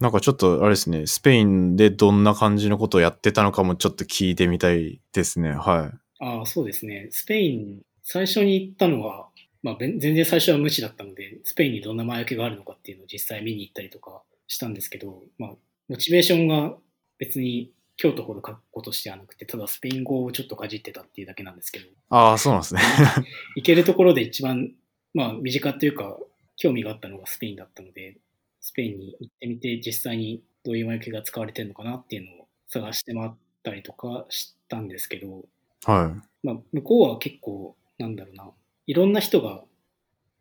なんかちょっとあれですね、スペインでどんな感じのことをやってたのかもちょっと聞いてみたいですね。はい。ああ、そうですね。スペイン、最初に行ったのは、まあ、全然最初は無視だったので、スペインにどんな魔除けがあるのかっていうのを実際見に行ったりとかしたんですけど、まあ、モチベーションが別に京都ほど書くことしてはなくて、ただスペイン語をちょっとかじってたっていうだけなんですけど、ああ、そうなんですね。行けるところで一番、まあ、身近っていうか、興味があったのがスペインだったので、スペインに行ってみて、実際にどういう魔除けが使われてるのかなっていうのを探して回ったりとかしたんですけど、はい。まあ、向こうは結構、なんだろうな、いろんな人が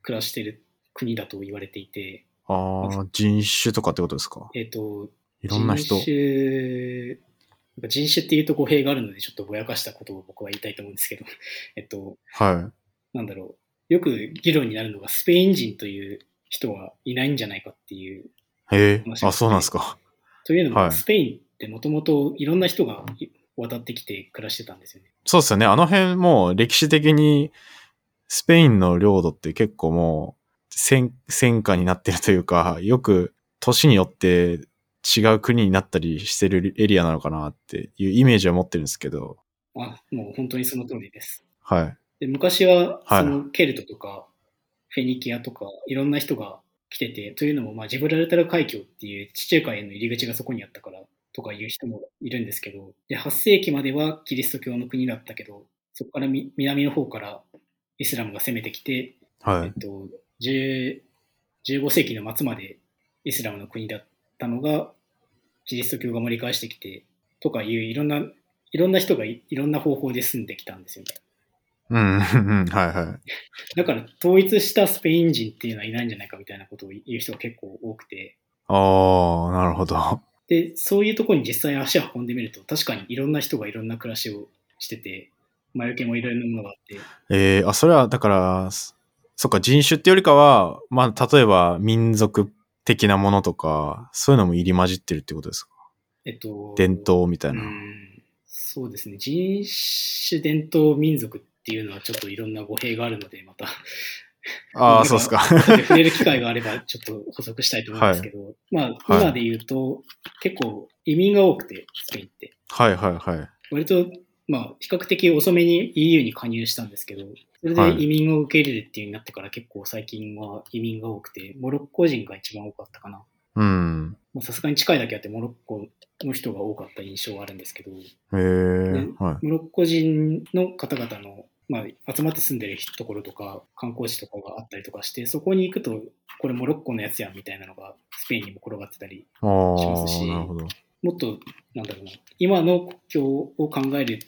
暮らしてる国だと言われていて、ああ、人種とかってことですか？えっ、と、いろんな人。人種、人種っていうと語弊があるので、ちょっとぼやかしたことを僕は言いたいと思うんですけど、えっと、はなんだろう、よく議論になるのが、スペイン人という人はいないんじゃないかっていう。い。へえあ、そうなんですか。というのも、はいスペインってもともといろんな人が渡ってきて暮らしてたんですよね。そうですよね。あの辺もう歴史的にスペインの領土って結構もう戦戦火になってるというか、よく年によって違う国になったりしてるエリアなのかなっていうイメージは持ってるんですけど、あ、もう本当にその通りです。はい。で昔は、はいそのケルトとか、フェニキアとか、いろんな人が来てて、というのも、まあ、ジブラルタル海峡っていう地中海への入り口がそこにあったから、とかいう人もいるんですけど、で、8世紀まではキリスト教の国だったけど、そこからみ南の方からイスラムが攻めてきて、はい。えっと、10 15世紀の末までイスラムの国だったのが、キリスト教が盛り返してきて、とかいういろんな、いろんな人がいいろんな方法で住んできたんですよね。うん、はいはい。だから統一したスペイン人っていうのはいないん。じゃないかみたいなことを言う人が結構多くて、ああ、なるほど。で、そういうところに実際足を運ん。でみると、確かにいろん。な人がいろん。な暮らしをしてて、魔除けもいろいろなものがあって、えー、あ、それはだから、そっか、人種ってよりかは、まあ、例えば民族的なものとか、そういうのも入り混じってるってことですかえっと、伝統みたいな。そうですね、人種伝統民族っていうのはちょっといろんな語弊があるので、また、ああ、そうですか。触れる機会があればちょっと補足したいと思うんですけど、まあ、はい今で言うと、結構移民が多くて、スペインって。はいはいはい。割と、まあ、比較的遅めに EU に加入したんですけど、それで移民を受け入れるっていうになってから結構最近は移民が多くて、モロッコ人が一番多かったかな。うん。まあさすがに近いだけあってモロッコの人が多かった印象はあるんですけど、へはい。モロッコ人の方々の、まあ、集まって住んでるところとか観光地とかがあったりとかして、そこに行くと、これモロッコのやつやんみたいなのがスペインにも転がってたり、あしますし。もっと、なんだろうな、今の国境を考える、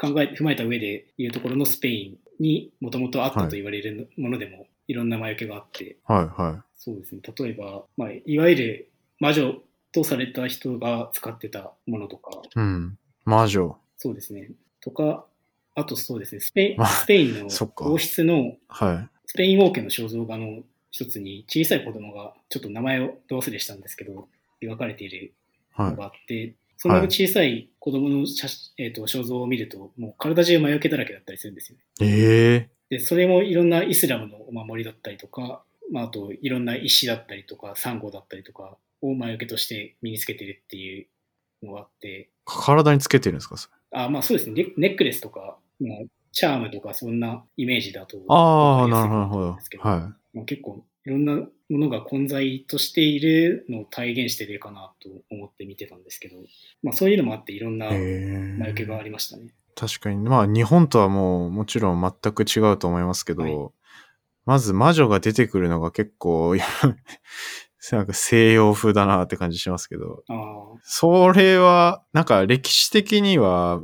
考え、踏まえた上で言うところのスペインにもともとあったと言われるものでも、いろんな魔除けがあって、はいはそうですね、例えば、まあ、いわゆる魔女とされた人が使ってたものとか、い。うん。魔女。そうですね、とか、あとそうですね、スペスペインの王室の、はスペイン王家の肖像画の一つに小さい子供が、ちょっと名前をど忘れしたんですけど、描かれているい。はい。のがあって、その小さい子供の写真、えー、と肖像を見ると、もう体中魔除けだらけだったりするんですよね。ええで、それもいろんなイスラムのお守りだったりとか、まあ、あといろんな石だったりとか、サンゴだったりとかを魔除けとして身につけてるっていうのがあって、体につけてるんですかそれあまあそうですね、ネネックレスとか、まあ、チャームとかそんなイメージだとああ、なるほど。はまあ、結構いろんなものが混在としているのを体現してるかなと思って見てたんですけど、まあ、そういうのもあっていろんないへえ魔除けがありましたね。確かに。まあ、日本とはもう、もちろん全く違うと思いますけど、はい。まず魔女が出てくるのが結構、なんか西洋風だなって感じしますけど、それは、なんか歴史的には、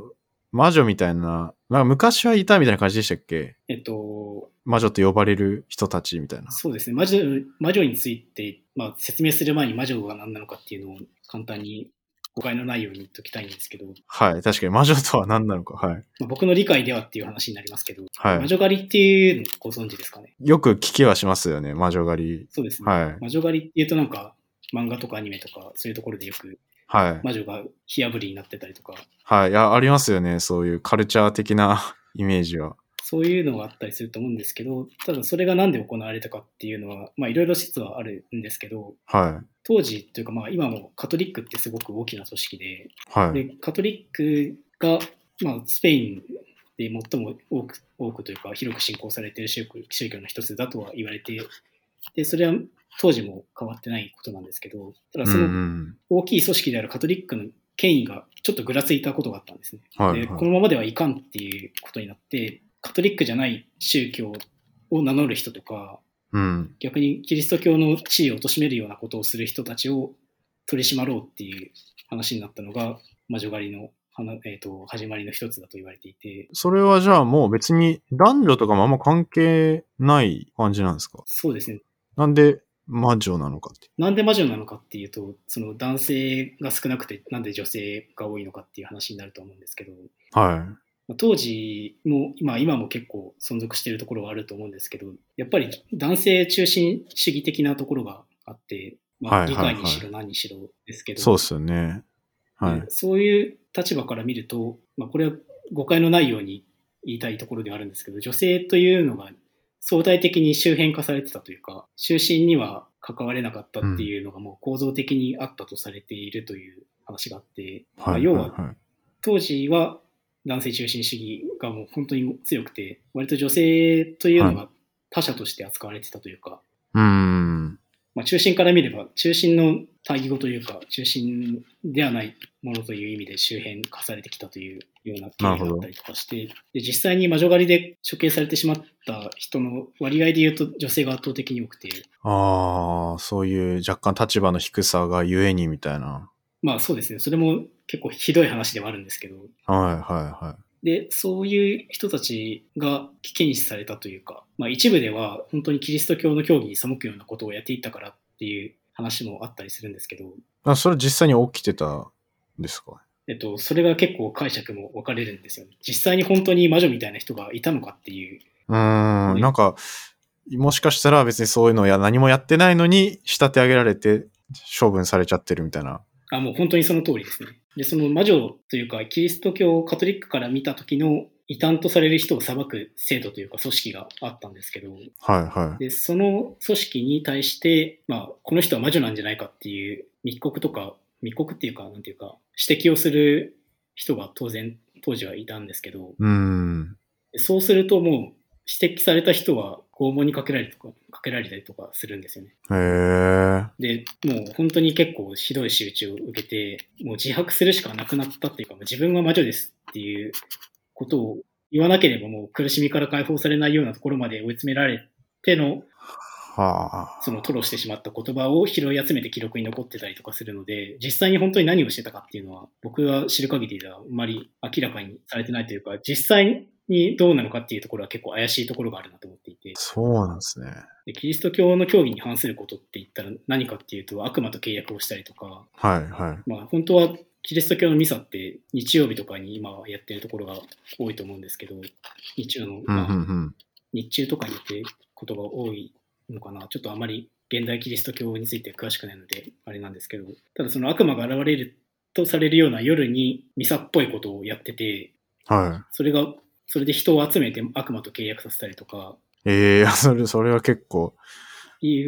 魔女みたいな、まあ昔はいたみたいな感じでしたっけ？えっと、魔女と呼ばれる人たちみたいな。そうですね、魔女魔女について、まあ、説明する前に魔女が何なのかっていうのを簡単に誤解のないように言っときたいんですけど、はい。確かに魔女とは何なのか。はい。まあ、僕の理解ではっていう話になりますけど、はい魔女狩りっていうのご存知ですかね？よく聞きはしますよね。魔女狩り。そうですね。はい。魔女狩りっていうとなんか漫画とかアニメとかそういうところでよくはい。魔女が火あぶりになってたりとか、はい。いや、ありますよね。そういうカルチャー的な イメージは。そういうのがあったりすると思うんですけど、ただそれがなんで行われたかっていうのは、まあいろいろ説はあるんですけど、は当時というかまあ今もカトリックってすごく大きな組織で、い。はい。でカトリックが、まあ、スペインで最も多く多くというか広く信仰されている宗教宗教の一つだとは言われて、でそれは当時も変わってないことなんですけど、ただそのん。大きい組織であるカトリックの権威がちょっとぐらついたことがあったんですね。はい。ではいこのままではいかんっていうことになって、カトリックじゃない宗教を名乗る人とか、うん。逆にキリスト教の地位を貶めるようなことをする人たちを取り締まろうっていう話になったのが、魔女狩りの、えー、と始まりの一つだと言われていて、それはじゃあもう別に男女とかもあんま関係ない感じなんですか？そうですね。なんで魔女なのかって。なんで魔女なのかっていうと、その男性が少なくて、なんで女性が多いのかっていう話になると思うんですけど、はい。まあ当時も、今今も結構存続しているところはあると思うんですけど、やっぱり男性中心主義的なところがあって、まあ、はいはいはい理解にしろ何にしろですけど、そうですよね。はいで。そういう立場から見ると、まあ、これは誤解のないように言いたいところではあるんですけど、女性というのが相対的に周辺化されてたというか、中心には関われなかったっていうのがもう構造的にあったとされているという話があって、まあはい。要はいは当時は男性中心主義がもう本当に強くて、割と女性というのが他者として扱われてたというか、うーん。まあ、中心から見れば、中心の対義語というか、中心ではないものという意味で周辺化されてきたというような経緯があったりとかして、で実際に魔女狩りで処刑されてしまった人の割合で言うと女性が圧倒的に多くて、ああ、そういう若干立場の低さがゆえにみたいな。まあそうですね、それも結構ひどい話ではあるんですけど、はいはいはい。で、そういう人たちが危険視されたというか、まあ一部では本当にキリスト教の教義に背くようなことをやっていったからっていう話もあったりするんですけど、あそれ実際に起きてたんですか？えっと、それが結構解釈も分かれるんですよね。実際に本当に魔女みたいな人がいたのかっていう。うーん、ねなんか、もしかしたら別にそういうのや何もやってないのに仕立て上げられて処分されちゃってるみたいな。あ、もう本当にその通りですね。で、その魔女というか、キリスト教、カトリックから見た時の異端とされる人を裁く制度というか組織があったんですけど、はいはい。で、その組織に対して、まあ、この人は魔女なんじゃないかっていう密告とか、密告っていうか、なんていうか、指摘をする人が当然、当時はいたんですけど、うーん。そうするともう指摘された人は拷問にかけられたりとか、かけられたりとかするんですよね。へえ。で、もう本当に結構ひどい仕打ちを受けて、もう自白するしかなくなったっていうか、もう自分は魔女ですっていうことを言わなければもう苦しみから解放されないようなところまで追い詰められての、はあ。その吐露してしまった言葉を拾い集めて記録に残ってたりとかするので、実際に本当に何をしてたかっていうのは、僕が知る限りではあんまり明らかにされてないというか、実際にどうなのかっていうところは結構怪しいところがあるなと思っていて、そうなんですね。でキリスト教の教義に反することって言ったら何かっていうと、悪魔と契約をしたりとか、はいはい。まあ本当はキリスト教のミサって日曜日とかに今はやってるところが多いと思うんですけど、日曜の、うんまあ。日中とかにやってることが多いのかな。ちょっとあまり現代キリスト教について詳しくないので、あれなんですけど、ただその悪魔が現れるとされるような夜にミサっぽいことをやってて、はそれが、それで人を集めて悪魔と契約させたりとか、い。え えそれ、それは結構、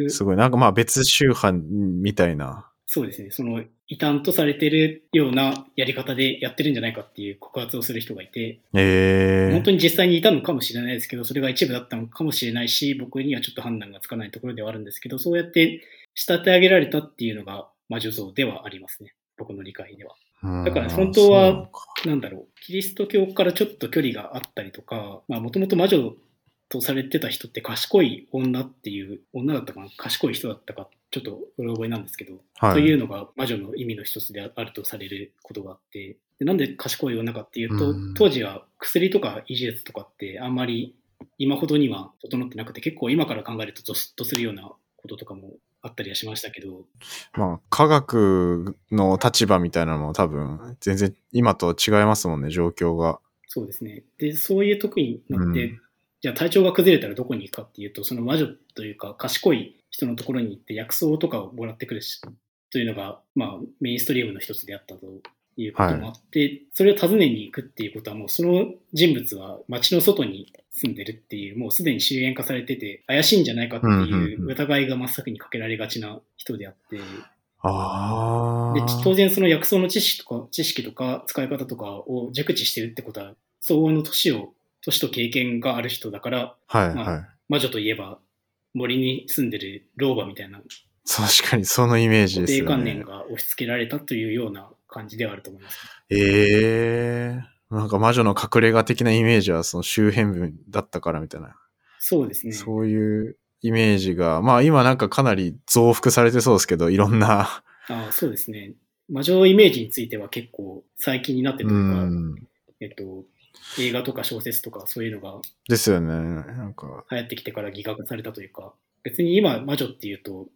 すごい。なんかまあ別宗派みたいな。そうですね、その異端とされてるようなやり方でやってるんじゃないかっていう告発をする人がいて、ええ本当に実際にいたのかもしれないですけど、それが一部だったのかもしれないし、僕にはちょっと判断がつかないところではあるんですけど、そうやって仕立て上げられたっていうのが魔女像ではありますね。僕の理解では。うん。だから本当はなんだろう、キリスト教からちょっと距離があったりとか、まあもともと魔女とされてた人って賢い女っていう、女だったかな賢い人だったか、ちょっとうろ覚えなんですけど、はい。というのが魔女の意味の一つであるとされることがあって、でなんで賢い女かっていうと、うん。当時は薬とか医術とかってあんまり今ほどには整ってなくて、結構今から考えるとゾスッとするようなこととかもあったりはしましたけど、まあ、科学の立場みたいなのも多分、全然今と違いますもんね、状況が。そうですね。で、そういう時になって、うんじゃあ体調が崩れたらどこに行くかっていうと、その魔女というか賢い人のところに行って薬草とかをもらってくるし、というのが、まあメインストリームの一つであったということもあって、それを訪ねに行くっていうことはもうその人物は街の外に住んでるっていう、もうすでに終焉化されてて、怪しいんじゃないかっていううん疑いが真っ先にかけられがちな人であって、ああ。で当然その薬草の知識とか、知識とか使い方とかを熟知してるってことは、相応の年を、年と経験がある人だから、まはいはい。魔女といえば森に住んでる老婆みたいな確かにそのイメージ固ですよね定観念。が押し付けられたというような感じではあると思います。ええなんか魔女の隠れ家的なイメージはその周辺部だったからみたいな。そうですね。そういうイメージが、まあ今なんかかなり増幅されてそうですけど、いろんな。ああそうですね。魔女イメージについては結構最近になってうというか、ん。えっと、映画とか小説とかそういうのがですよね。なんか、流行ってきてから擬革されたというか、別に今魔女っていうと、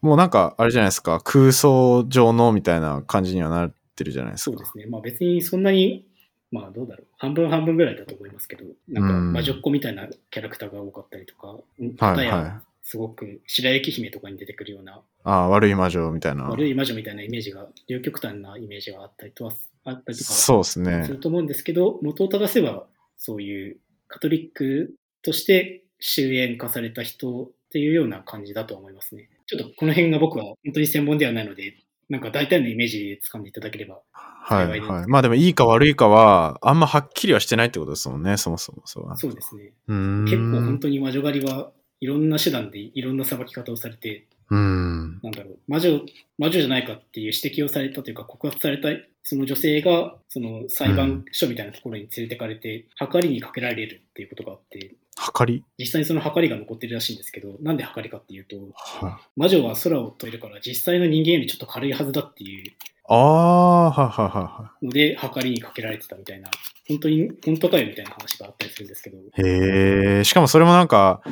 もうなんかあれじゃないですか、空想上のみたいな感じにはなってるじゃないですか。そうですね。まあ別にそんなに、まあどうだろう。半分半分ぐらいだと思いますけど、なんかうん魔女っ子みたいなキャラクターが多かったりとか、はい片やはい。すごく白雪姫とかに出てくるようなああ、悪い魔女みたいな。悪い魔女みたいなイメージが、両極端なイメージがあったりとは、あったりとかそうですすねる。と思うんですけど、元を正せば、そういうカトリックとして終焉化された人っていうような感じだと思いますね。ちょっとこの辺が僕は本当に専門ではないので、なんか大体のイメージで掴んでいただければ。はいはい。まあでもいいか悪いかは、あんまはっきりはしてないってことですもんね、そもそも。そうそうですね。結構本当に魔女狩りはいろんな手段でいろんな裁き方をされて、うん。なんだろう、魔女、魔女じゃないかっていう指摘をされたというか、告発されたその女性が、その裁判所みたいなところに連れてかれて、計りにかけられるっていうことがあって、はかり？実際にその計りが残ってるらしいんですけど、なんで計りかっていうと、は魔女は空を飛べるから実際の人間よりちょっと軽いはずだっていうああ、はいはいはので、計りにかけられてたみたいな、本当に、本当かよみたいな話があったりするんですけど、い。へえ、しかもそれもなんか、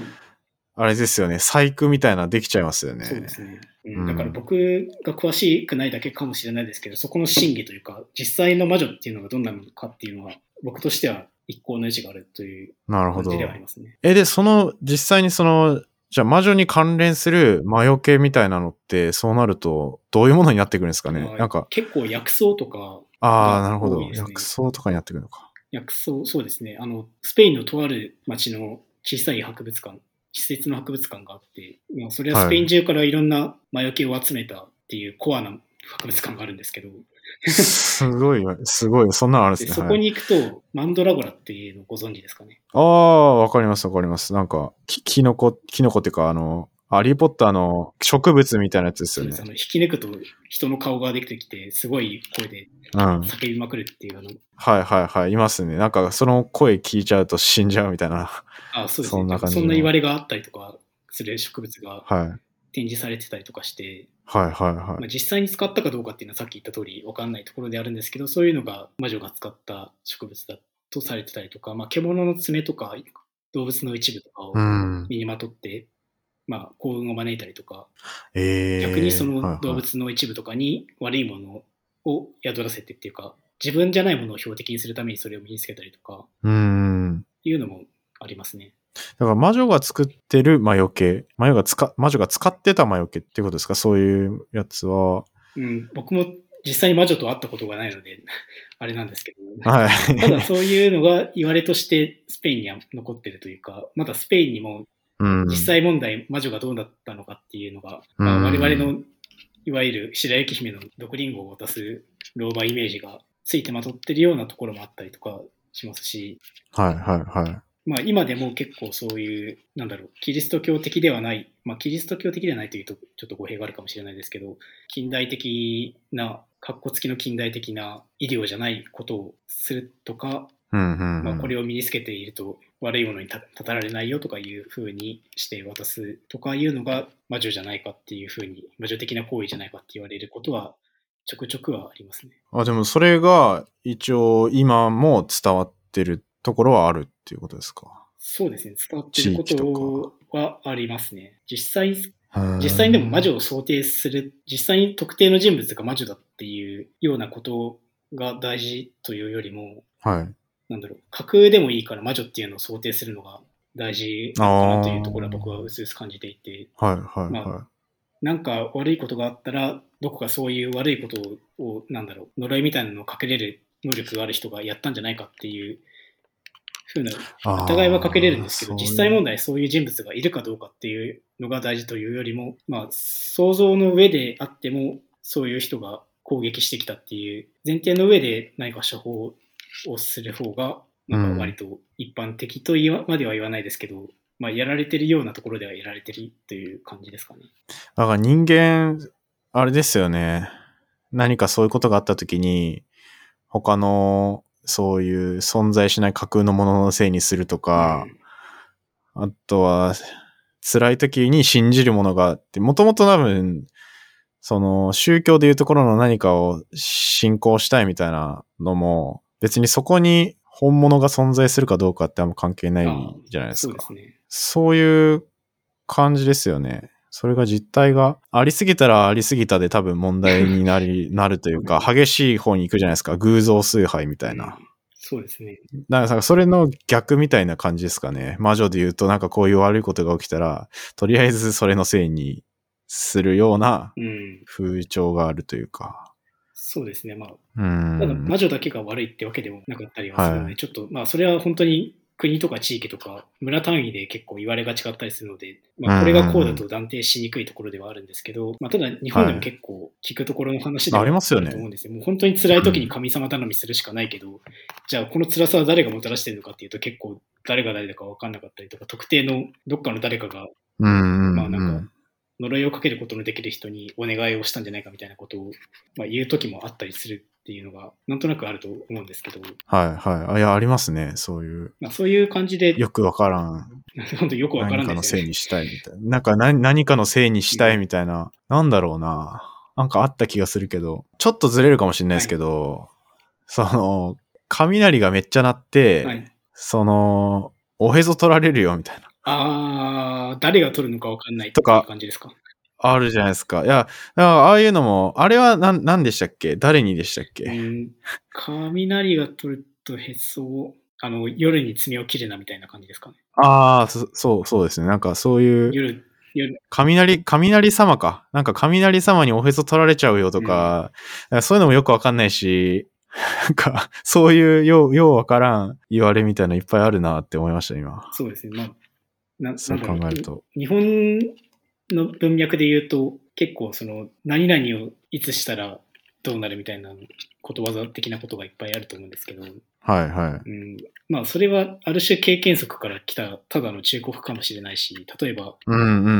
あれですよね、細工みたいなのできちゃいますよね。そうですね。ううんん、だから僕が詳しくないだけかもしれないですけど、そこの真偽というか、実際の魔女っていうのがどんなのかっていうのは、僕としては一向の余地があるという感じ。ではありますね。え、で、その、実際にその、じゃあ魔女に関連する魔除けみたいなのって、そうなると、どういうものになってくるんですかね？まあなんか、結構薬草とか、ああ、なるほど。薬草とかになってくるのか。薬草、そうですね。あの、スペインのとある町の小さい博物館、施設の博物館があって、まあ、それはスペイン中からいろんな魔除けを集めたっていうコアな博物館があるんですけど、すごいよ、すごい。そんなのあるんですそこに行くと、マンドラゴラっていうのをご存知ですかね？ああ、わかりますわかります。なんか、き、キノコ、キノコっていうか、あの、ハリーポッターの植物みたいなやつですよね引き抜くと人の顔ができてきて、すごい声でうん。はい叫びまくるっていう、あの、はいはい。いますね。なんか、その声聞いちゃうと死んじゃうみたいな。あそうですね。そんな感じのそんな言われがあったりとかする植物がはい。展示されてたりとかして、はいはいまあ、はい。実際に使ったかどうかっていうのはさっき言った通り分かんないところであるんですけどそういうのが魔女が使った植物だとされてたりとか、まあ、獣の爪とか動物の一部とかをうん。身にまとって、まあ、幸運を招いたりとかええ逆にその動物の一部とかに悪いものを宿らせてっていうか自分じゃないものを標的にするためにそれを身につけたりとかうん。いうのもありますね。だから魔女が作ってる魔除け、魔女が使、魔女が使ってた魔除けっていうことですか？そういうやつは。うん、僕も実際に魔女と会ったことがないので あれなんですけど、はい。た だそういうのが言われとしてスペインには残ってるというか、まだスペインにもうん。実際問題、魔女がどうだったのかっていうのが、うんまあ、我々のいわゆる白雪姫の毒リンゴを渡す老婆イメージがついてまとってるようなところもあったりとかしますし、はいはいはい。まあ今でも結構そういう、なんだろう、キリスト教的ではない、まあキリスト教的ではないというとちょっと語弊があるかもしれないですけど、近代的な、格好付きの近代的な医療じゃないことをするとか、これを身につけていると悪いものにたたたられないよとかいうふうにして渡すとかいうのが魔女じゃないかっていうふうに魔女的な行為じゃないかって言われることはちょくちょくはありますね。あ、でもそれが一応今も伝わってるところはあるっていうことですか？そうですね伝わってることはありますね。実際実実際にでも魔女を想定する実際に特定の人物が魔女だっていうようなことが大事というよりもはい。なんだろう架空でもいいから魔女っていうのを想定するのが大事なのかなというところは僕はうすうす感じていてはいはいはい。まなんか悪いことがあったらどこかそういう悪いことを、なんだろう、呪いみたいなのをかけれる能力がある人がやったんじゃないかっていうふうな疑いはかけれるんですけど、実際問題そういう人物がいるかどうかっていうのが大事というよりも、まあ、想像の上であっても、そういう人が攻撃してきたっていう前提の上で何か処方をする方が、なんか割と一般的と言わまでは言わないですけど、まあ、やられてるようなところではやられてるという感じですかね。だから人間、あれですよね。何かそういうことがあったときに、他のそういう存在しない架空のもののせいにするとか、うん、あとは、辛い時に信じるものがあって、もともと多分、その宗教でいうところの何かを信仰したいみたいなのも、別にそこに本物が存在するかどうかってあんま関係ないじゃないですか。そうですね。そういう感じですよね。それが実態がありすぎたらありすぎたで多分問題になり、なるというか、激しい方に行くじゃないですか。偶像崇拝みたいな。そうですね。だからそれの逆みたいな感じですかね。魔女で言うとなんかこういう悪いことが起きたら、とりあえずそれのせいにするような風潮があるというか。そうですね。まあ、ただ魔女だけが悪いってわけでもなかったりはするので、はい、ちょっと、まあ、それは本当に国とか地域とか村単位で結構言われが違ったりするので、まあ、これがこうだと断定しにくいところではあるんですけど、まあ、ただ日本でも結構聞くところの話ではあると思うんですよ。もう本当に辛い時に神様頼みするしかないけど、うん、じゃあこの辛さは誰がもたらしてるのかっていうと結構誰が誰だか分かんなかったりとか、特定のどっかの誰かが、まあなんか呪いをかけることのできる人にお願いをしたんじゃないかみたいなことを、まあ、言う時もあったりするっていうのが、なんとなくあると思うんですけど。はいはい。あ、いや、ありますね。そういう。まあ、そういう感じで。よくわからん。本当よくわからん、ね、何かのせいにしたいみたいな。なんか何何かのせいにしたいみたいな。うん、なんだろうな。なんかあった気がするけど、ちょっとずれるかもしれないですけど、はい、その、雷がめっちゃ鳴って、はい、その、おへそ取られるよみたいな。ああ、誰が取るのかわかんないとか感じですか？あるじゃないですか。いや、ああいうのも、あれは何、何でしたっけ？誰にでしたっけ、うん、雷が取るとへそを、あの、夜に爪を切るなみたいな感じですかね。ああ、そう、そうですね。なんかそういう。夜、夜。雷、雷様か。なんか雷様におへそ取られちゃうよとか、うん、そういうのもよくわかんないし、なんか、そういうよう、ようわからん言われみたいないっぱいあるなって思いました、今。そうですね。まあ、なそう考えると。日本の文脈で言うと、結構その、何々をいつしたらどうなるみたいなことわざ的なことがいっぱいあると思うんですけど、はいはい。うん、まあ、それはある種経験則から来たただの忠告かもしれないし、例えば、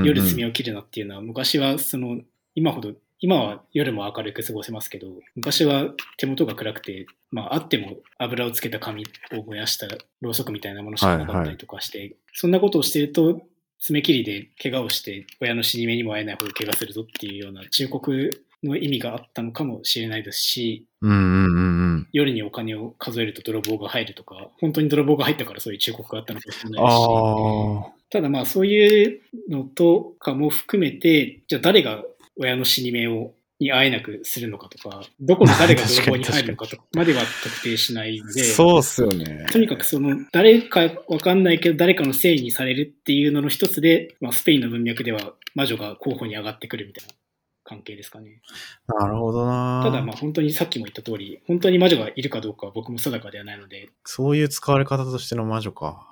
夜炭を切るなっていうのは、昔はその、今ほど、今は夜も明るく過ごせますけど、昔は手元が暗くて、まあ、あっても油をつけた紙を燃やしたろうそくみたいなものしかなかったりとかして、はいはい、そんなことをしていると、爪切りで怪我をして親の死に目にも会えないほど怪我するぞっていうような忠告の意味があったのかもしれないですし、うんうんうんうん、夜にお金を数えると泥棒が入るとか、本当に泥棒が入ったからそういう忠告があったのかもしれないし、ただまあそういうのとかも含めて、じゃあ誰が親の死に目をに会えなくするのかとか、どこの誰が泥棒に入るのかとかまでは特定しないので、そうっすよね。とにかくその、誰かわかんないけど誰かのせいにされるっていうのの一つで、まあ、スペインの文脈では魔女が候補に上がってくるみたいな関係ですかね。なるほどなただまあ本当にさっきも言った通り、本当に魔女がいるかどうかは僕も定かではないので。そういう使われ方としての魔女か。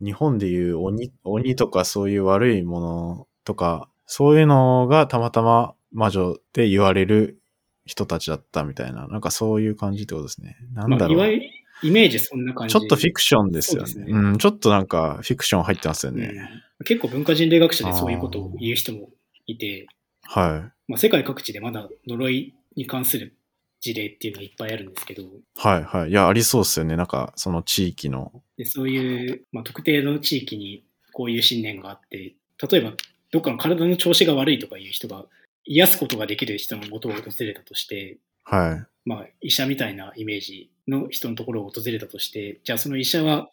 日本でいう鬼、鬼とかそういう悪いものとか、そういうのがたまたま魔女って言われる人たちだったみたいな、なんかそういう感じってことですね。なんだろう。まあ、イメージそんな感じ。ちょっとフィクションですよね。うねうん、ちょっとなんかフィクション入ってますよね、うん、結構文化人類学者でそういうことを言う人もいて、はい。まあ、世界各地でまだ呪いに関する事例っていうのはいっぱいあるんですけど。はいはい。いや、ありそうですよね。なんか、その地域の。でそういう、まあ、特定の地域にこういう信念があって、例えば、どっかの体の調子が悪いとかいう人が癒すことができる人の元を訪れたとして、はい。まあ、医者みたいなイメージの人のところを訪れたとして、じゃあその医者は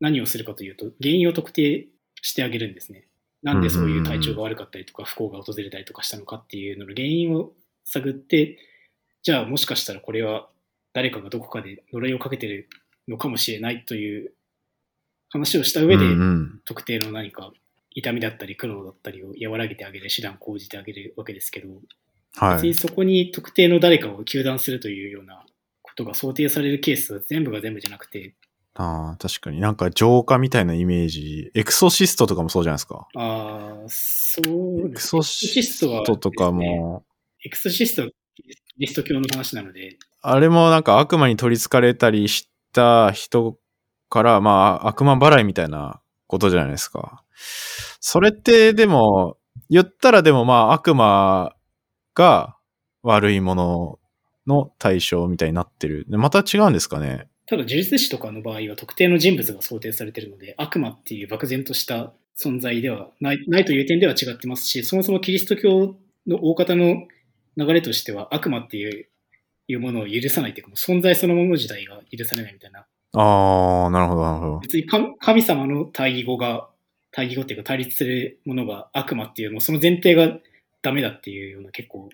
何をするかというと、原因を特定してあげるんですね。なんでそういう体調が悪かったりとか、不幸が訪れたりとかしたのかっていうのの原因を探って、じゃあもしかしたらこれは誰かがどこかで呪いをかけてるのかもしれないという話をした上で、特定の何か痛みだったり苦労だったりを和らげてあげる手段を講じてあげるわけですけど、はい別に。そこに特定の誰かを糾弾するというようなことが想定されるケースは全部が全部じゃなくて、ああ、確かになんか浄化みたいなイメージ。エクソシストとかもそうじゃないですか。ああ、そうエクソシストとかも、エクソシストはキリスト教の話なので、あれもなんか悪魔に取り憑かれたりした人から、まあ悪魔払いみたいなことじゃないですか。それってでも、言ったらでもまあ悪魔が悪いものの対象みたいになってる。でまた違うんですかね。ただ呪術師とかの場合は特定の人物が想定されているので、悪魔っていう漠然とした存在ではないないという点では違ってますし、そもそもキリスト教の大方の流れとしては悪魔っていういうものを許さないというか、存在そのもの自体が許されないみたいな。ああ、なるほど、なるほど。別に神神様の対義語が、対義語っていうか対立するものが悪魔っていう、もうその前提がダメだっていうような結構、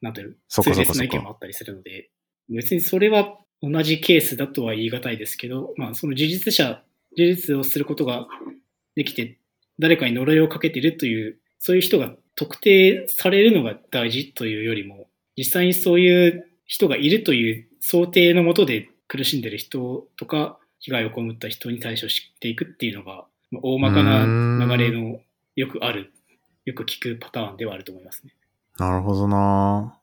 なんていうの、そっか痛烈な意見もあったりするので、別にそれは同じケースだとは言い難いですけど、まあその呪術者、呪術をすることができて、誰かに呪いをかけてるという、そういう人が特定されるのが大事というよりも、実際にそういう人がいるという想定のもとで苦しんでる人とか、被害を被った人に対処していくっていうのが、まあ大まかな流れのよくある、よく聞くパターンではあると思いますね。なるほどな。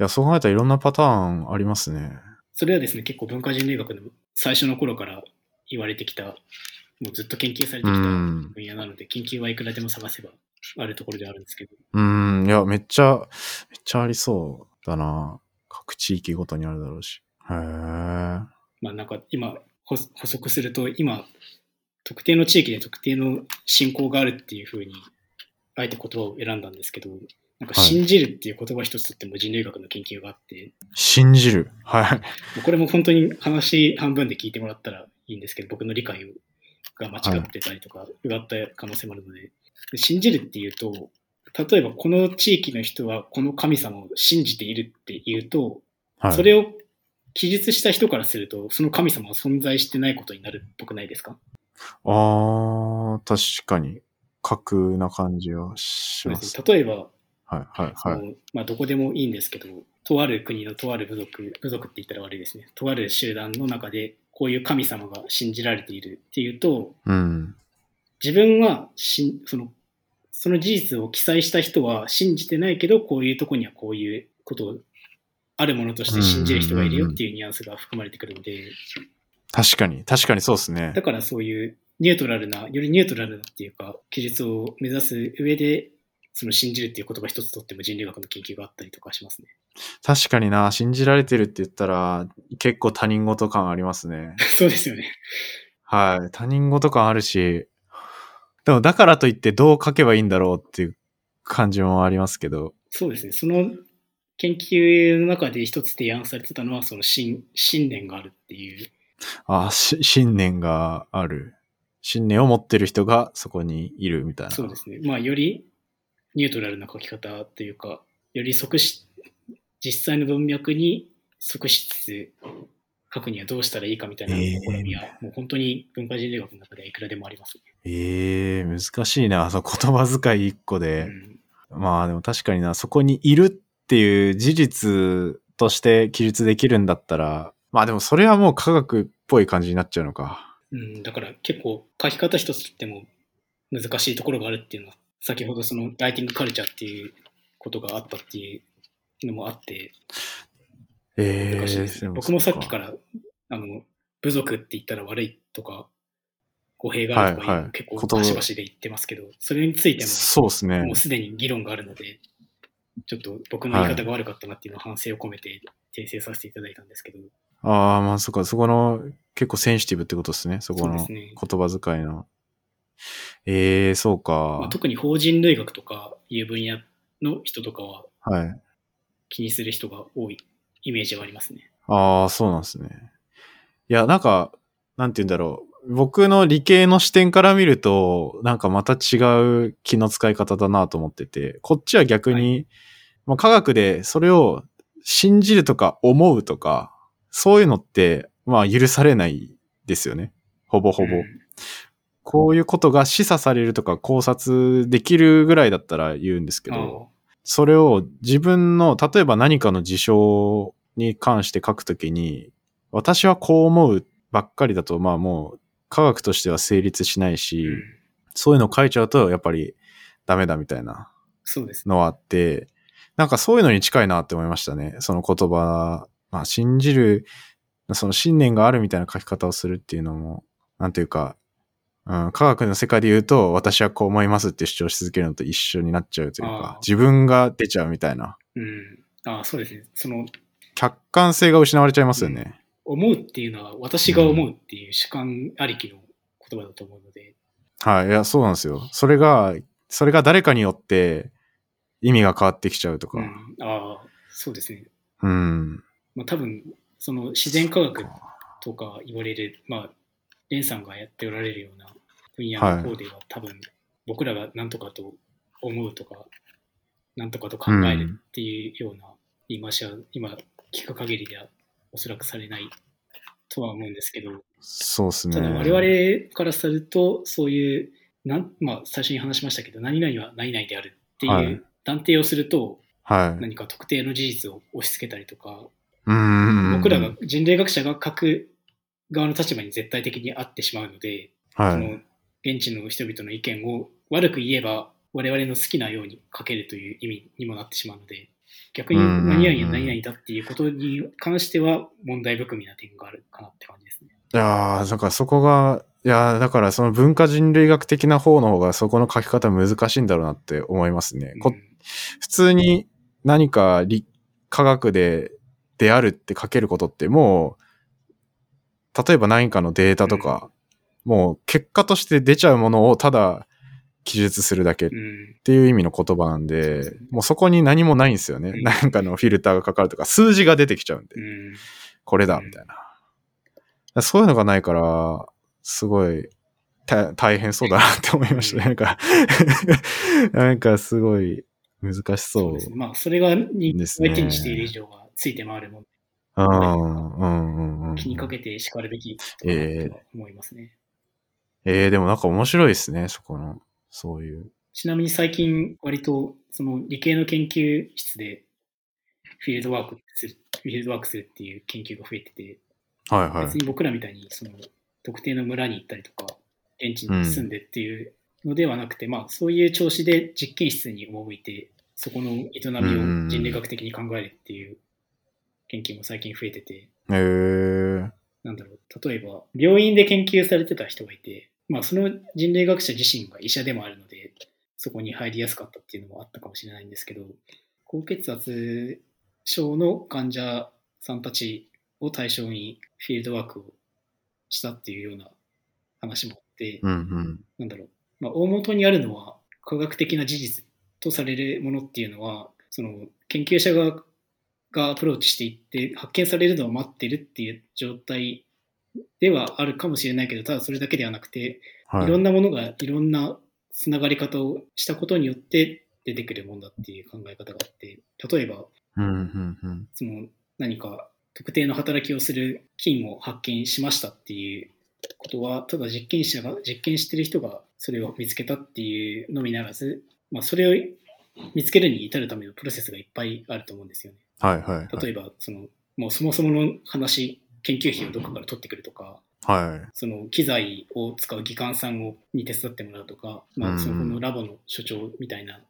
いや、そう考えたらいろんなパターンありますね。それはですね、結構文化人類学の最初の頃から言われてきた、もうずっと研究されてきたうん分野なので、研究はいくらでも探せばあるところではあるんですけど、うん、いや、めっちゃ、めっちゃありそうだな。各地域ごとにあるだろうし。へえ。まあなんか今補補足すると、今、特定の地域で特定の信仰があるっていうふうに、あえて言葉を選んだんですけど、なんかはい信じるっていう言葉一つとっても人類学の研究があって、信じる。はい。これも本当に話半分で聞いてもらったらいいんですけど、僕の理解が間違ってたりとか、うがった可能性もあるので、で信じるっていうと、例えばこの地域の人はこの神様を信じているっていうと、はい。それを記述した人からすると、その神様は存在してないことになるっぽくないですか？あー、確かに。格な感じはします。例えば、はい、はい、はい。まあ、どこでもいいんですけど、とある国のとある部族、部族って言ったら悪いですね。とある集団の中で、こういう神様が信じられているっていうと、うん。自分はしその、その事実を記載した人は信じてないけど、こういうとこにはこういうことを、あるものとして信じる人がいるよっていうニュアンスが含まれてくるので、確かに、確かにそうですねだ。からそういうニュートラルな、よりニュートラルなっていうか、記述を目指す上で、その信じるっていう言葉一つとっても人類学の研究があったりとかしますね。確かにな、信じられてるって言ったら、結構他人事感ありますね。そうですよね。はい。他人事感あるし、でもだからといってどう書けばいいんだろうっていう感じもありますけど。そうですね。その研究の中で一つ提案されてたのは、その信信念があるっていう。あし信念がある。信念を持ってる人がそこにいるみたいな。そうですね。まあ、よりニュートラルな書き方というか、より即し、実際の文脈に即しつつ書くにはどうしたらいいかみたいな試みは、もう本当に文化人類学の中ではいくらでもありますね。ええ難しいな。その言葉遣い一個で。うんまあでも確かにな、そこにいるっていう事実として記述できるんだったら、まあでもそれはもう科学っぽい感じになっちゃうのか。うん、だから結構書き方一つとっても難しいところがあるっていうのは、先ほどそのライティングカルチャーっていうことがあったっていうのもあって、ええ難しいですね。僕もさっきから、あの、部族って言ったら悪いとか、語弊があるとかいうはいはい結構バシバシで言ってますけど、それについてそうですねももう。すでに議論があるので、ちょっと僕の言い方が悪かったなっていうのを反省を込めて訂正させていただいたんですけど、ああ、まあそっか、そこの結構センシティブってことですね。そこの言葉遣いの。ええそうまかあ、。特に法人類学とかいう分野の人とかははい。気にする人が多いイメージはありますね。ああ、そうなんですね。いや、なんか、なんて言うんだろう。僕の理系の視点から見ると、なんかまた違う気の使い方だなと思ってて、こっちは逆に、まあ科学でそれを信じるとか思うとか、そういうのって、まあ許されないですよね。ほぼほぼ。うんこういうことが示唆されるとか考察できるぐらいだったら言うんですけど、それを自分の、例えば何かの事象に関して書くときに、私はこう思うばっかりだと、まあもう科学としては成立しないし、うんそういうの書いちゃうとやっぱりダメだみたいな。のはあって、なんかそういうのに近いなって思いましたね。その言葉、まあ信じる、その信念があるみたいな書き方をするっていうのも、なんていうか、うん、科学の世界で言うと、私はこう思いますって主張し続けるのと一緒になっちゃうというあかー、自分が出ちゃうみたいな、うん。ああ、そうですね。その、客観性が失われちゃいますよね。思うっていうのは私が思うっていう主観ありきの言葉だと思うので、はい、いや、そうなんですよ。それが、それが誰かによって意味が変わってきちゃうとか。うん、ああ、そうですね。うん。まあ多分、その自然科学とか言われる、まあ、レンさんがやっておられるような分野の方では、多分、僕らが何とかと思うとか、何とかと考えるっていうような言い回しは、今聞く限りではおそらくされないとは思うんですけど、そうですね。ただ我々からすると、そういう、なんまあ、最初に話しましたけど、何々は何々であるってはいいう断定をすると、はい。何か特定の事実を押し付けたりとか、うん。僕らが人類学者が書く側の立場に絶対的にあってしまうので、はい。その現地の人々の意見を悪く言えば我々の好きなように書けるという意味にもなってしまうので逆に何々は何々だっていうことに関しては問題含みな点があるかなって感じですね。いやー、なんかそこが、いやーだからその文化人類学的な方の方がそこの書き方難しいんだろうなって思いますね。こうん普通に何か理科学でであるって書けることってもう、例えば何かのデータとか、もう結果として出ちゃうものをただ記述するだけっうんていう意味の言葉なんで、そうですねもうそこに何もないんですよね。うんなんかのフィルターがかかるとか、数字が出てきちゃうんで。うんこれだ、うんみたいな。そういうのがないから、すごい、た大変そうだなって思いましたね。なんか、なんかすごい難しそそうう。ですね。まあ、それが人間ですねを相手にしている以上はついて回るもうん、うん、うん、うん。気にかけて叱るべきこと思いますね。えー、でもなんか面白いですね、そこの、そういう。ちなみに最近割とその理系の研究室でフィールドワークする、フィールドワークするっていう研究が増えてて、はいはい別。に僕らみたいにその特定の村に行ったりとか、現地に住んでっていうのではなくて、まあそういう調子で実験室に赴いて、そこの営みを人類学的に考えるっていう研究も最近増えてて、えー、なんだろう、例えば病院で研究されてた人がいて、まあその人類学者自身が医者でもあるので、そこに入りやすかったっていうのもあったかもしれないんですけど、高血圧症の患者さんたちを対象にフィールドワークをしたっていうような話もあって、うん、うん。なんだろう、まあ、大元にあるのは科学的な事実とされるものっていうのは、その研究者ががアプローチしていって発見されるのを待ってるっていう状態ではあるかもしれないけど、ただそれだけではなくて、はい。いろんなものがいろんなつながり方をしたことによって出てくるもんだっていう考え方があって、例えば、うん、うん、うん。その何か特定の働きをする菌を発見しましたっていうことは、ただ実験者が、実験してる人がそれを見つけたっていうのみならず、まあ、それを見つけるに至るためのプロセスがいっぱいあると思うんですよね。はいはい、はい。例えば、その、もうそもそもの話、研究費をどこから取ってくるとか、はい。その機材を使う技官さんをに手伝ってもらうとか、まあ、うんそこのラボの所長みたいな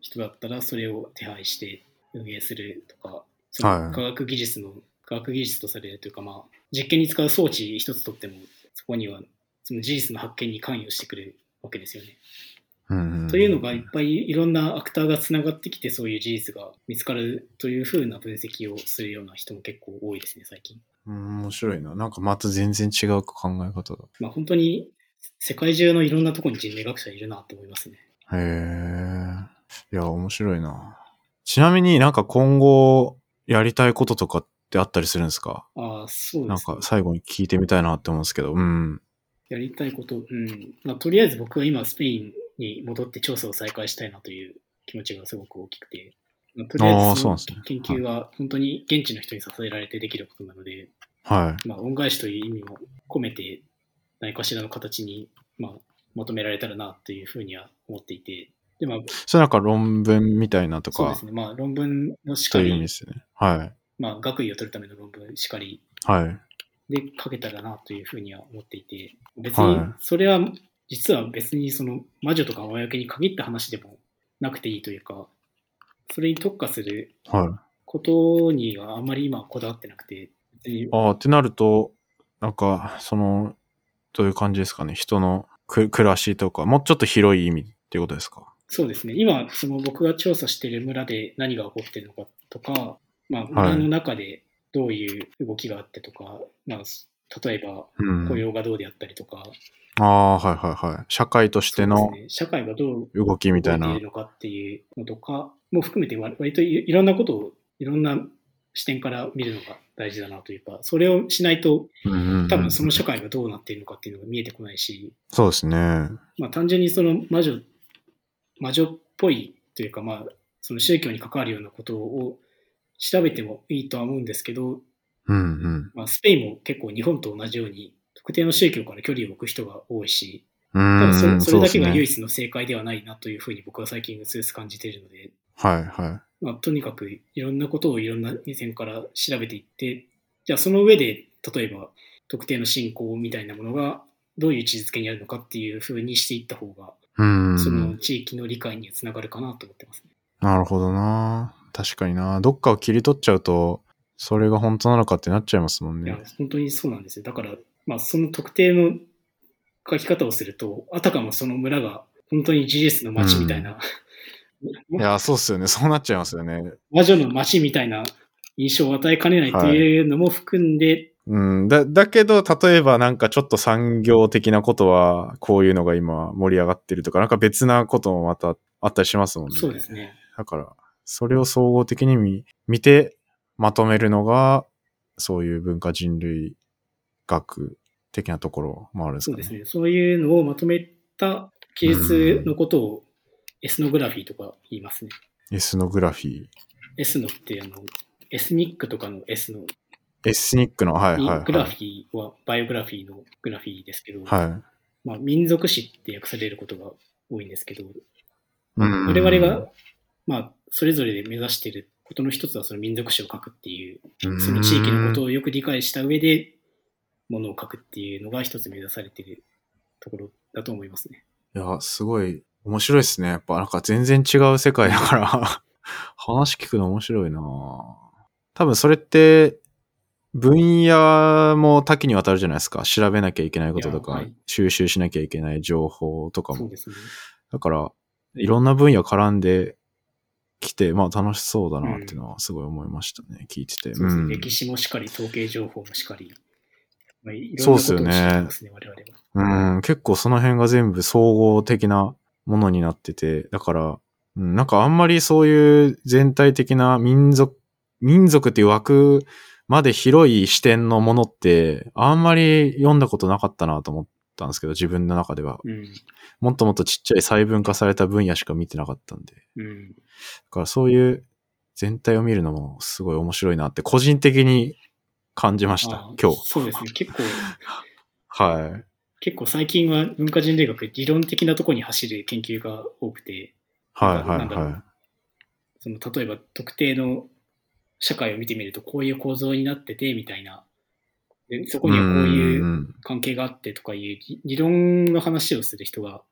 人だったら、それを手配して運営するとか、そはいの科学技術の、科学技術とされるというか、まあ、実験に使う装置一つとっても、そこにはその事実の発見に関与してくるわけですよね。というのがいっぱいいろんなアクターがつながってきて、そういう事実が見つかるというふうな分析をするような人も結構多いですね、最近。うん、面白いな。なんかまた全然違う考え方だ。まあ、本当に世界中のいろんなところに人類学者いるなって思いますね。へえ。いや、面白いな。ちなみになんか今後やりたいこととかってあったりするんですか？ああ、そうなんですねか。最後に聞いてみたいなって思うんですけど。うん。やりたいこと、うん。まあ、とりあえず僕は今スペインに戻って調査を再開したいなという気持ちがすごく大きくて、まあ、とりあえず研究は本当に現地の人に支えられてできることなので、はまあ、恩返しという意味も込めて何かしらの形に、まあ、まとめられたらなというふうには思っていて、で、まあ、それなんか論文みたいなとかそうです、ね。まあ、論文のしかり、ですね。はい。まあ、学位を取るための論文しかり。はい。で書けたらなというふうには思っていて、別にはい。それは、実は別にその魔女とか魔除けに限った話でもなくていいというか、それに特化するはい。ことにはあんまり今こだわってなくて、別にああ、ってなると、なんか、その、どういう感じですかね？人のく暮らしとか、もうちょっと広い意味っていうことですか？そうですね。今、その僕が調査している村で何が起こっているのかとか、まあ、村の中でどういう動きがあってとか、まあ、例えばうん。雇用がどうであったりとか、ああ、はいはいはい。社会としてのね、社会がどう動きみたいな。のかっていうのとかも含めて割割といいろんなことをいろんな視点から見るのが大事だなというか、それをしないと多分その社会がどうなっているのかっていうのが見えてこないし、そうですね。まあ単純にその魔女、魔女っぽいというかまあその宗教に関わるようなことを調べてもいいとは思うんですけど、うんうん。まあ、スペインも結構日本と同じように特定の宗教から距離を置く人が多いし、う多分そそれだけが唯一の正解ではないなというふうに僕は最近うつうつ感じているので、はいはまあ、とにかくいろんなことをいろんな目線から調べていって、じゃあその上で、例えば特定の信仰みたいなものがどういう位置づけにあるのかっていうふうにしていった方が、い。うん。その地域の理解につながるかなと思ってますね。なるほどな。確かにな。どっかを切り取っちゃうと、それが本当なのかってなっちゃいますもんいやね。、本当にそうなんですよ。だから、まあその特定の書き方をすると、あたかもその村が本当に事実の町みたいな、いや、そうっすよね。そうなっちゃいますよね。魔女の町みたいな印象を与えかねないというのも含んで、うん。だ、だけど、例えばなんかちょっと産業的なことは、こういうのが今盛り上がってるとか、なんか別なこともまたあったりしますもんね。そうですね。だから、それを総合的に見見て、まとめるのが、そういう文化人類学的なところもあるんですかね。そうですね。そういうのをまとめた記述のことをエスノグラフィーとか言いますね。エスノグラフィー。エスノってあの、エスニックとかのエスノエスニックの、はいに、はいグラフはい。ィーはバイオグラフィーのグラフィーですけど、はい。まあ、民族史って訳されることが多いんですけど、うん我々が、まあ、それぞれで目指していることの一つはその民族史を書くっていう、その地域のことをよく理解した上で、ものを書くっていうのが一つ目指されているところだと思いますね。いや、すごい面白いですね。やっぱなんか全然違う世界だから、話聞くの面白いな多分それって、分野も多岐にわたるじゃないですか。調べなきゃいけないこととか、はい収集しなきゃいけない情報とかも。そうですね。だから、いろんな分野絡んできて、まあ楽しそうだなっていうのはすごい思いましたね。聞いてて。ねうん歴史もしかり、統計情報もしかり、まあ、いろそうっんなことをすよね知ってますね、我々は。うん、結構その辺が全部総合的なものになってて、だから、うん、なんかあんまりそういう全体的な民族、民族っていう枠まで広い視点のものって、あんまり読んだことなかったなと思ったんですけど、自分の中では。うん。もっともっとちっちゃい細分化された分野しか見てなかったんで。うん。だからそういう全体を見るのもすごい面白いなって個人的に感じましたあ、今日。そうですね。結構、はい。結構最近は文化人類学、理論的なところに走る研究が多くて、はいはいはその例えば特定の社会を見てみるとこういう構造になっててみたいな、でそい。こにはこういううん関係があってとかいう理理論の話をする人が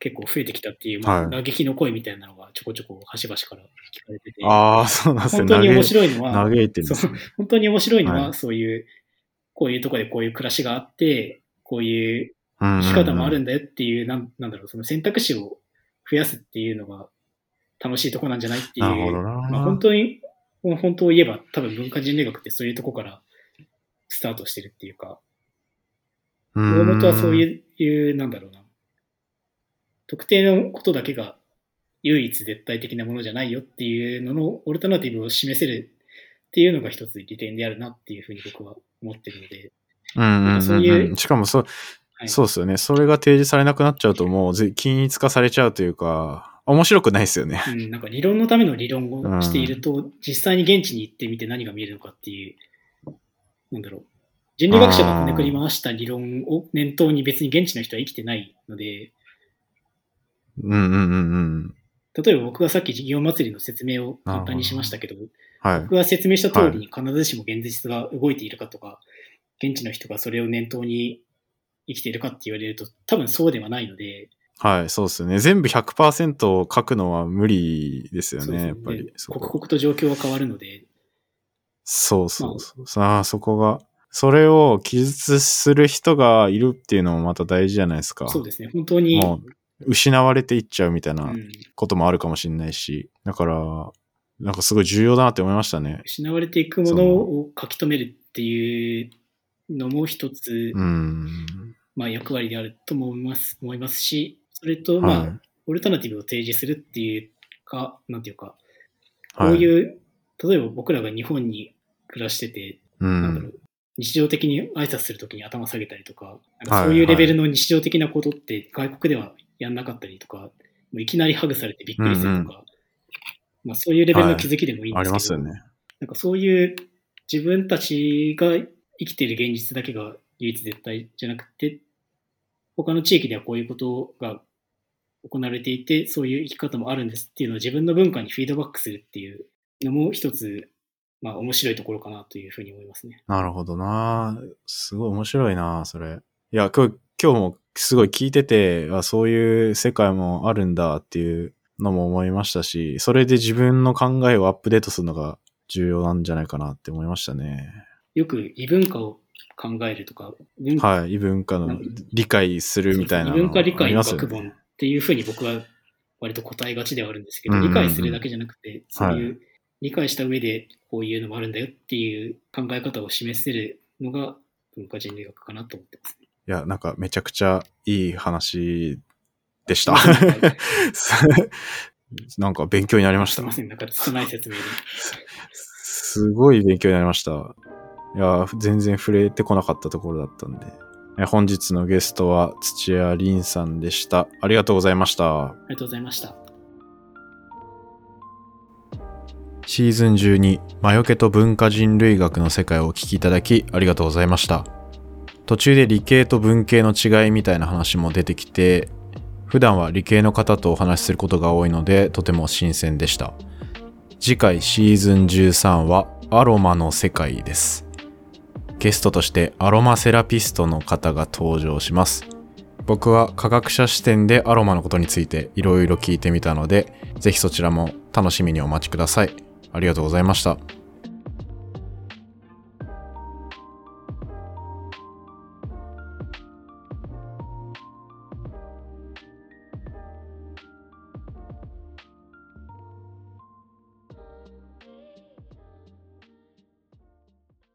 結構増えてきたっていう、まあ、はい。嘆きの声みたいなのがちょこちょこ端々から聞かれてて、ああ、そうなんですよ本当に面い。白いのは、嘆いてるね。本当に面白いのは、はい。そういう、こういうところでこういう暮らしがあって、こういう生生き方もあるんだよっていう、なんなんだろう、その選択肢を増やすっていうのが楽しいとこなんじゃないっていう。まあ、本当に、本当を言えば多分文化人類学ってそういうとこからスタートしてるっていうか、大大元はそういう、いうなんだろうな、特定のことだけが唯一絶対的なものじゃないよっていうののオルタナティブを示せるっていうのが一つ利点であるなっていうふうに僕は思ってるので、うんうんうんそういううん。しかもそう、はい、そうですよね。それが提示されなくなっちゃうともうぜ均一化されちゃうというか、面白くないですよね。うん、なんか理論のための理論をしていると、実際に現地に行ってみて何が見えるのかっていう、なんだろう。人類学者がこねくり回した理論を念頭に別に現地の人は生きてないので、うんうんうんうん。例えば僕がさっき事業祭りの説明を簡単にしましたけど、はい。僕が説明した通りに必ずしも現実が動いているかとか、現地の人がそれを念頭に生きているかって言われると、多分そうではないので、はい、そうですよね。全部100%書くのは無理ですよね、そうですやっぱり刻々と状況は変わるので、そうそうそう。さあ、そこが、それを記述する人がいるっていうのもまた大事じゃないですか。そうですね、本当に、失われていっちゃうみたいなうんこともあるかもしれないし、だから、なんかすごい重要だなって思いましたね。失われていくものを書き留めるっていうのも一つ、うん。まあ、役割であるとも思います思いますし、それと、まあ、はいオルタナティブを提示するっていうか、なんていうか、こはい。ういう、例えば僕らが日本に暮らしてて、う。なんだろう、日常的に挨拶するときに頭下げたりとか、なんかはいそういうレベルの日常的なことって外国ではやんなかったりとか、もういきなりハグされてびっくりするとか、まあそういうレベルの気づきでもいいんあですけど、りますよね。なんかそういう自分たちが生きている現実だけが唯一絶対じゃなくて、他の地域ではこういうことが行われていて、そういう生き方もあるんですっていうのを自分の文化にフィードバックするっていうのも一つ、まあ面白いところかなというふうに思いますね。なるほどなすごい面白いなそれ。いや、今日、今日もすごい聞いてて、あそういう世界もあるんだっていうのも思いましたし、それで自分の考えをアップデートするのが重要なんじゃないかなって思いましたね。よく異文化を考えるとか、はい。異文化の理解するみたいなの異文化理あ解の学問っていうふうに僕は割と答えがちではあるんですけど、うんうんうん理解するだけじゃなくて、そういう理解した上でこういうのもあるんだよっていう考え方を示せるのが文化人類学かなと思ってます、ね。いや、なんかめちゃくちゃいい話でした。なんか勉強になりましたすいま。せん、なんか拙い説明で。すごい勉強になりました。いや、全然触れてこなかったところだったんで。え本日のゲストは土屋凛さんでした。ありがとうございました。ありがとうございました。シーズン12、魔除けと文化人類学の世界をお聞きいただきありがとうございました。途中で理系と文系の違いみたいな話も出てきて、普段は理系の方とお話しすることが多いので、とても新鮮でした。次回シーズン13はアロマの世界です。ゲストとしてアロマセラピストの方が登場します。僕は科学者視点でアロマのことについていろいろ聞いてみたので、ぜひそちらも楽しみにお待ちください。ありがとうございました。